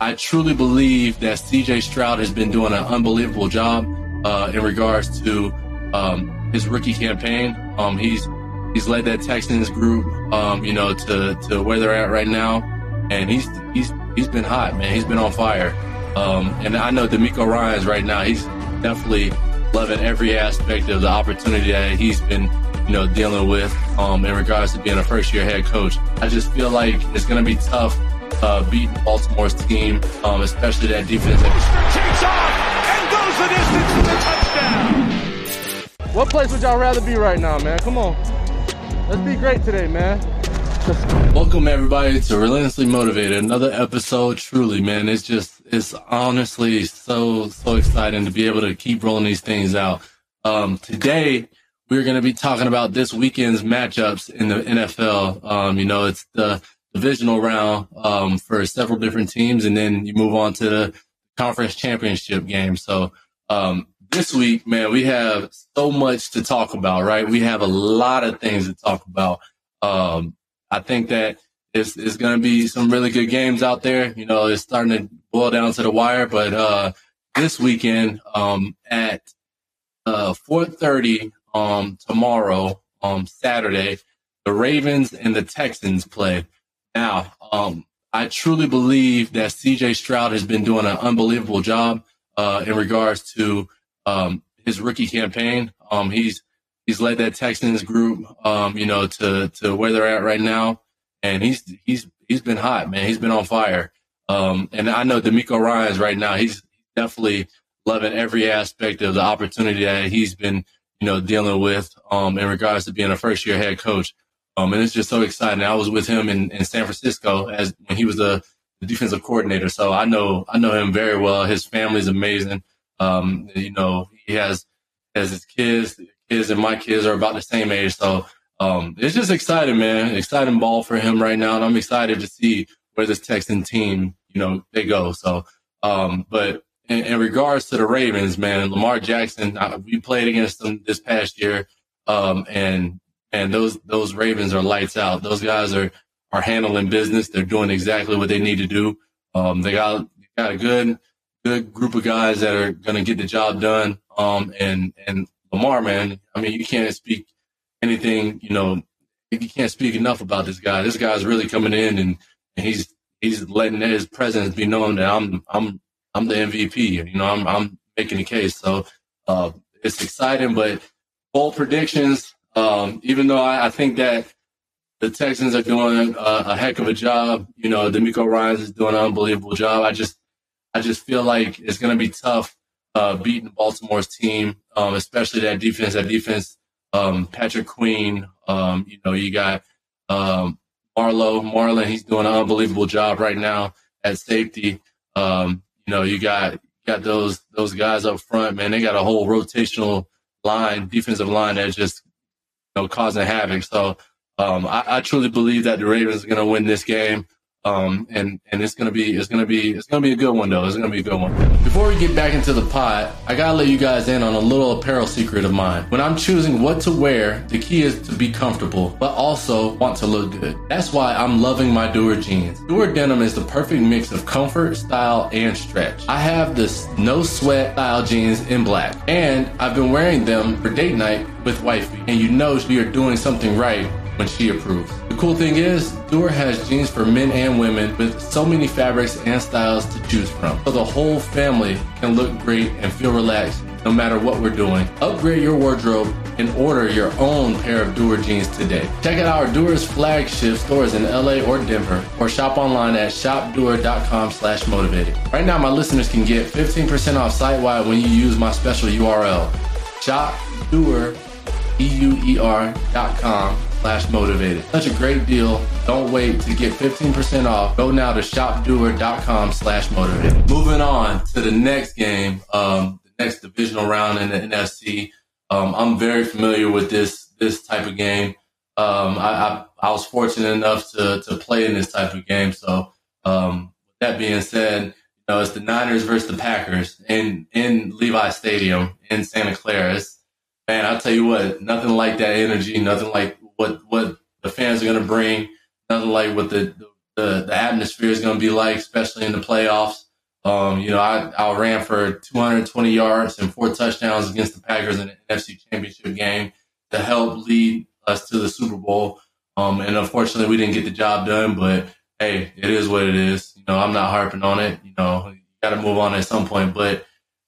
I truly believe that CJ Stroud has been doing an unbelievable job uh, in regards to um, his rookie campaign. Um, he's he's led that Texans group, um, you know, to, to where they're at right now, and he's he's he's been hot, man. He's been on fire. Um, and I know DeMeco Ryans right now. He's definitely loving every aspect of the opportunity that he's been, you know, dealing with um, in regards to being a first year head coach. I just feel like it's going to be tough uh, beating Baltimore's team, um, especially that defense. Takes off and goes the distance for the touchdown. What place would y'all rather be right now, man? Come on. Let's be great today, man. Welcome everybody to Relentlessly Motivated. Another episode. Truly, man, it's just it's honestly so so exciting to be able to keep rolling these things out. Um, today we're going to be talking about this weekend's matchups in the NFL. Um, you know, it's the divisional round um, for several different teams, and then you move on to the conference championship game. So um, this week, man, we have so much to talk about, right? We have a lot of things to talk about. Um, I think that it's, it's going to be some really good games out there. You know, it's starting to boil down to the wire, but uh, this weekend um, at uh, 4:30 um, tomorrow, um, Saturday, the Ravens and the Texans play. Now, um, I truly believe that CJ Stroud has been doing an unbelievable job uh, in regards to um, his rookie campaign. Um, he's he's led that Texans group, um, you know, to to where they're at right now, and he's he's he's been hot, man. He's been on fire. Um, and I know DeMeco Ryans right now. He's definitely loving every aspect of the opportunity that he's been, you know, dealing with um, in regards to being a first year head coach. Um, and it's just so exciting. I was with him in, in San Francisco as when he was the, the defensive coordinator. So I know I know him very well. His family's amazing. Um, you know, he has has his kids. Kids and my kids are about the same age. So um, it's just exciting, man. Exciting ball for him right now, and I'm excited to see where this Texan team, you know, they go. So, um, but in, in, regards to the Ravens, man, Lamar Jackson, I, we played against them this past year, um, and and those those Ravens are lights out. Those guys are are handling business. They're doing exactly what they need to do. Um, they got got a good good group of guys that are going to get the job done. Um, and, and Lamar, man, I mean, you can't speak anything, you know, you can't speak enough about this guy. This guy's really coming in and, and he's, he's letting his presence be known that I'm, I'm, I'm the MVP. You know, I'm, I'm making the case. So, uh, it's exciting, but bold predictions, um, even though I, I think that the Texans are doing a, a, heck of a job. You know, DeMeco Ryans is doing an unbelievable job. I just I just feel like it's going to be tough uh, beating Baltimore's team, um, especially that defense. That defense, um, Patrick Queen. Um, you know, you got um, Marlowe, Marlon. He's doing an unbelievable job right now at safety. Um, you know, you got got those those guys up front, man. They got a whole rotational line, defensive line that just know causing havoc. So um, I, I, truly believe that the Ravens are going to win this game. Um, and and it's gonna be it's gonna be it's gonna be a good one though. It's gonna be a good one. Before we get back into the pot, I gotta let you guys in on a little apparel secret of mine. When I'm choosing what to wear, the key is to be comfortable, but also want to look good. That's why I'm loving my Duer jeans. Duer denim is the perfect mix of comfort, style, and stretch. I have this no sweat style jeans in black, and I've been wearing them for date night with wifey. And you know you're doing something right when she approves. The cool thing is, Duer has jeans for men and women with so many fabrics and styles to choose from. So the whole family can look great and feel relaxed no matter what we're doing. Upgrade your wardrobe and order your own pair of Duer jeans today. Check out our Duer's flagship stores in LA or Denver or shop online at shopduer.com slash motivated. Right now, my listeners can get 15% off site wide when you use my special URL, com slash motivated. Such a great deal. Don't wait to get 15% off. Go now to shopduer.com slash motivated. Moving on to the next game, um, the next divisional round in the NFC. Um, I'm very familiar with this, this type of game. Um, I, I, I, was fortunate enough to, to play in this type of game. So, um, that being said, you know, it's the Niners versus the Packers in, in Levi Stadium in Santa Clara. It's, man, I'll tell you what, nothing like that energy, nothing like what what the fans are going to bring. Nothing like what the, the the atmosphere is going to be like, especially in the playoffs. Um, you know, I, I ran for 220 yards and four touchdowns against the Packers in the NFC Championship game to help lead us to the Super Bowl. Um, and unfortunately, we didn't get the job done, but hey, it is what it is. You know, I'm not harping on it. You know, you got to move on at some point. But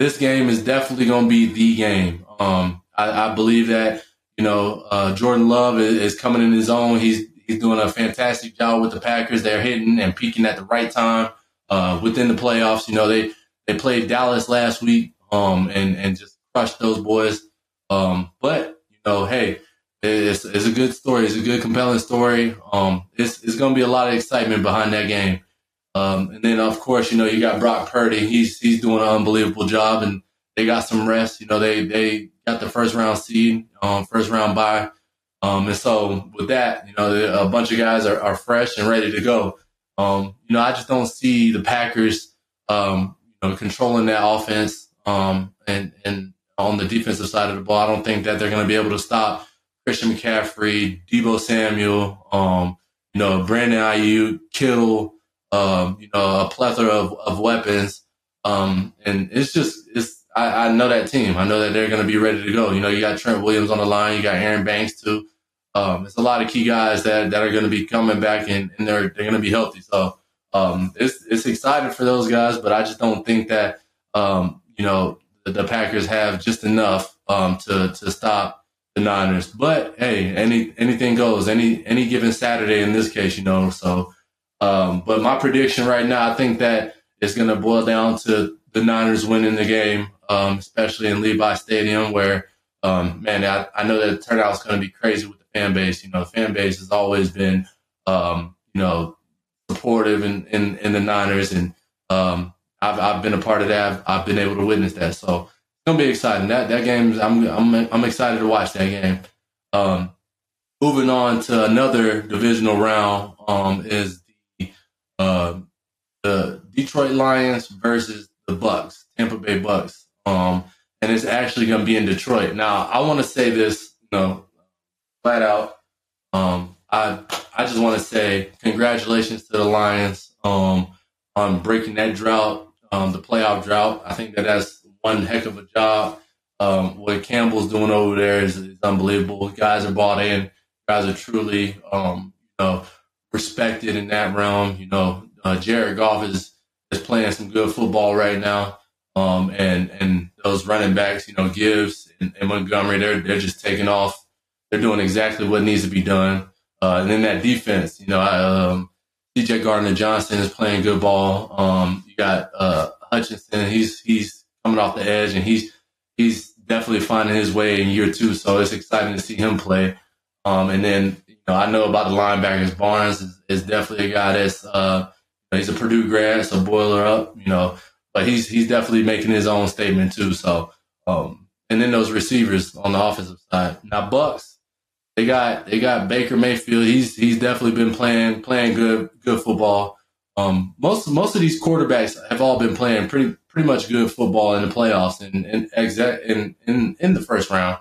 this game is definitely going to be the game. Um, I, I, believe that you know uh, Jordan Love is, is, coming in his own. He's he's doing a fantastic job with the Packers. They're hitting and peaking at the right time uh, within the playoffs. You know, they they played Dallas last week um, and and just crushed those boys. Um, but you know, hey, it's it's a good story. It's a good, compelling story. Um, it's it's going to be a lot of excitement behind that game. Um, and then of course, you know, you got Brock Purdy. He's he's doing an unbelievable job, and they got some rest. You know, they they got the first round seed, um, first round bye. Um, and so with that, you know, a bunch of guys are, are fresh and ready to go. Um, you know, I just don't see the Packers, um, you know, controlling that offense. Um, and, and on the defensive side of the ball, I don't think that they're going to be able to stop Christian McCaffrey, Deebo Samuel, um, you know, Brandon Aiyuk, Kittle, um, you know, a plethora of, of weapons. Um, and it's just, it's, I, I know that team. I know that they're going to be ready to go. You know, you got Trent Williams on the line. You got Aaron Banks too. Um, it's a lot of key guys that, that are going to be coming back and, and they're, they're going to be healthy. So, um, it's, it's exciting for those guys, but I just don't think that, um, you know, the, the Packers have just enough, um, to, to stop the Niners. But hey, any, anything goes, any, any given Saturday in this case, you know, so, um, but my prediction right now, I think that it's going to boil down to the Niners winning the game, um, especially in Levi Stadium, where, um, man, I, I know that the turnout is going to be crazy with the fan base. You know, the fan base has always been, um, you know, supportive in, in, in the Niners. And um, I've, I've been a part of that. I've, I've, been able to witness that. So it's going to be exciting. That, that game, I'm, I'm, I'm excited to watch that game. Um, moving on to another divisional round um, is the, uh, the Detroit Lions versus the Bucs, Tampa Bay Bucs. Um, and it's actually going to be in Detroit. Now, I want to say this, you know, flat out. Um, I I just want to say congratulations to the Lions um, on breaking that drought, um, the playoff drought. I think that that's one heck of a job. Um, what Campbell's doing over there is, is, unbelievable. Guys are bought in. Guys are truly, um, you know, respected in that realm. You know, uh, Jared Goff is is playing some good football right now. Um, and and those running backs, you know, Gibbs and, and Montgomery, they're they're just taking off they're doing exactly what needs to be done. Uh, and then that defense, you know, I, um, CJ Gardner Johnson is playing good ball. Um, you got uh, Hutchinson. He's he's coming off the edge, and he's he's definitely finding his way in year two. So it's exciting to see him play. Um, and then you know, I know about the linebackers. Barnes is, is definitely a guy that's uh, he's a Purdue grad, so boiler up, you know. But he's he's definitely making his own statement too. So um, and then those receivers on the offensive side. Now Bucs, they got they got Baker Mayfield. He's he's definitely been playing playing good good football. Um, most most of these quarterbacks have all been playing pretty pretty much good football in the playoffs and exact in, in in the first round.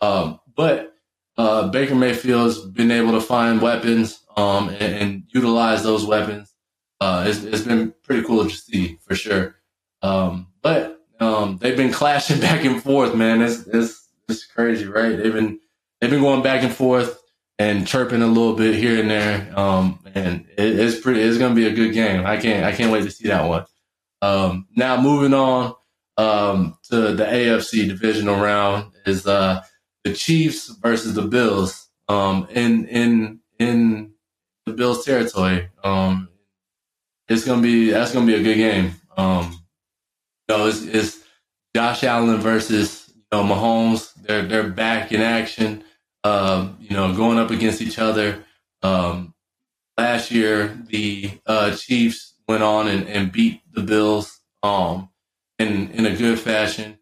Um, but uh, Baker Mayfield's been able to find weapons um, and, and utilize those weapons. Uh, it's, it's been pretty cool to see for sure. Um, but um, they've been clashing back and forth, man. It's, it's it's crazy, right? They've been they've been going back and forth and chirping a little bit here and there. Um, and it, it's pretty, it's to be a good game. I can't, I can't wait to see that one. Um, now moving on, um, to the AFC divisional round is, uh, the Chiefs versus the Bills, um, in, in, in the Bills territory. Um, it's to be, that's to be a good game. Um, you know, it's, it's Josh Allen versus, you know, Mahomes. They're, they're back in action um, you know, going up against each other. Um, last year, the uh, Chiefs went on and, and beat the Bills um, in in a good fashion.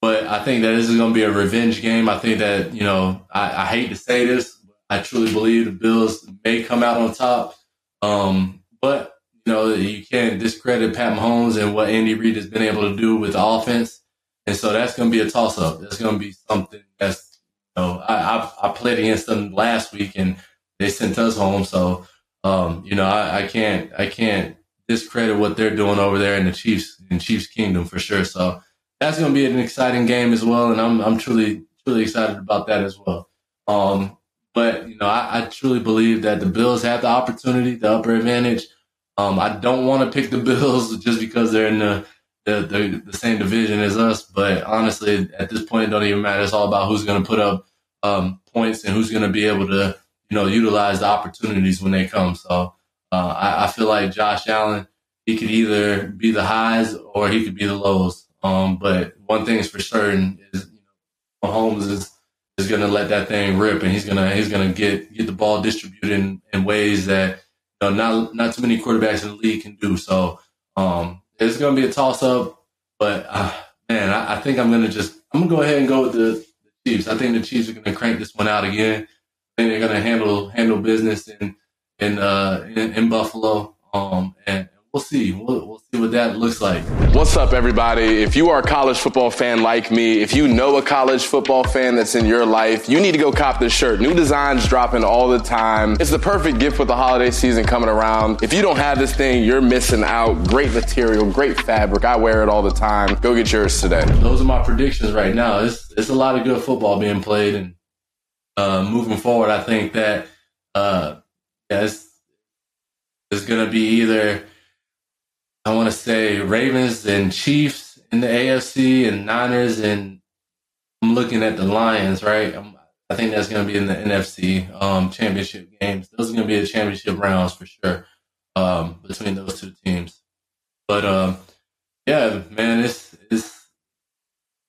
But I think that this is going to be a revenge game. I think that you know, I, I hate to say this, I truly believe the Bills may come out on top. Um, but you know, you can't discredit Pat Mahomes and what Andy Reid has been able to do with the offense. And so that's going to be a toss up. That's going to be something that's you know, I, I, I played against them last week and they sent us home. So um, you know, I, I can't I can't discredit what they're doing over there in the Chiefs in Chiefs Kingdom for sure. So that's going to be an exciting game as well, and I'm I'm truly truly excited about that as well. Um, but you know, I, I, truly believe that the Bills have the opportunity, the upper advantage. Um, I don't want to pick the Bills just because they're in the the, the the, same division as us. But honestly, at this point, it don't even matter. It's all about who's going to put up um, points and who's going to be able to you know utilize the opportunities when they come. So uh, I, I, feel like Josh Allen, he could either be the highs or he could be the lows. Um, but one thing is for certain is you know, Mahomes is is going to let that thing rip, and he's gonna he's gonna get get the ball distributed in, in ways that know not not too many quarterbacks in the league can do. So um, it's going to be a toss up, but uh, man, I, I, think I'm going to just I'm going to go ahead and go with the, the Chiefs. I think the Chiefs are going to crank this one out again. I think they're going to handle handle business in in uh, in, in Buffalo. Um, and we'll see. We'll, we'll see what that looks like. What's up, everybody? If you are a college football fan like me, if you know a college football fan that's in your life, you need to go cop this shirt. New designs dropping all the time. It's the perfect gift with the holiday season coming around. If you don't have this thing, you're missing out. Great material, great fabric. I wear it all the time. Go get yours today. Those are my predictions right now. It's, it's a lot of good football being played, and uh, moving forward, I think that uh, yeah, it's, it's going to be either I want to say Ravens and Chiefs in the AFC and Niners and I'm looking at the Lions, right? I'm, i think that's going to be in the NFC um, championship games. Those are going to be the championship rounds for sure um, between those two teams. But um, yeah, man, it's it's.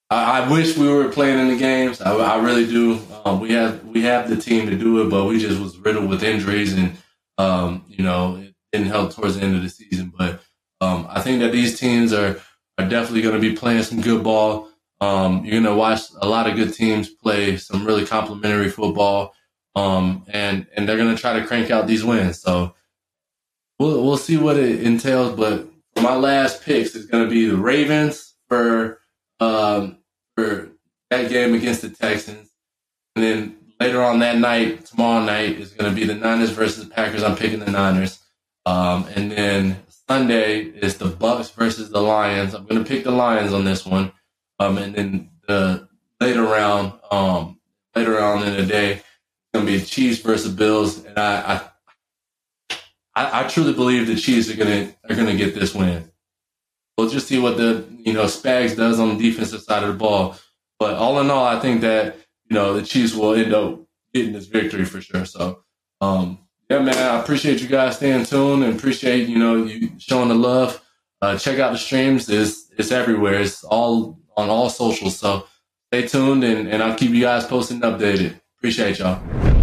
I, I, wish we were playing in the games. I, I really do. Um, we have we have the team to do it, but we just was riddled with injuries, and um, you know, it didn't help towards the end of the season. But um, I think that these teams are are definitely going to be playing some good ball. Um, you're going to watch a lot of good teams play some really complimentary football, um, and and they're going to try to crank out these wins. So we'll we'll see what it entails. But my last picks is going to be the Ravens for um, for that game against the Texans, and then later on that night, tomorrow night, is going to be the Niners versus Packers. I'm picking the Niners, um, and then Sunday is the Bucs versus the Lions. I'm going to pick the Lions on this one. Um, and then the later round, um, later on in the day, it's going to be the Chiefs versus Bills. And I, I, I, I truly believe the Chiefs are going to are going to get this win. We'll just see what the you know Spags does on the defensive side of the ball. But all in all, I think that you know the Chiefs will end up getting this victory for sure. So um, yeah, man, I appreciate you guys staying tuned and appreciate, you know, you showing the love. Uh, check out the streams. It's, it's everywhere. It's all on all socials. So stay tuned and, and I'll keep you guys posted and updated. Appreciate y'all.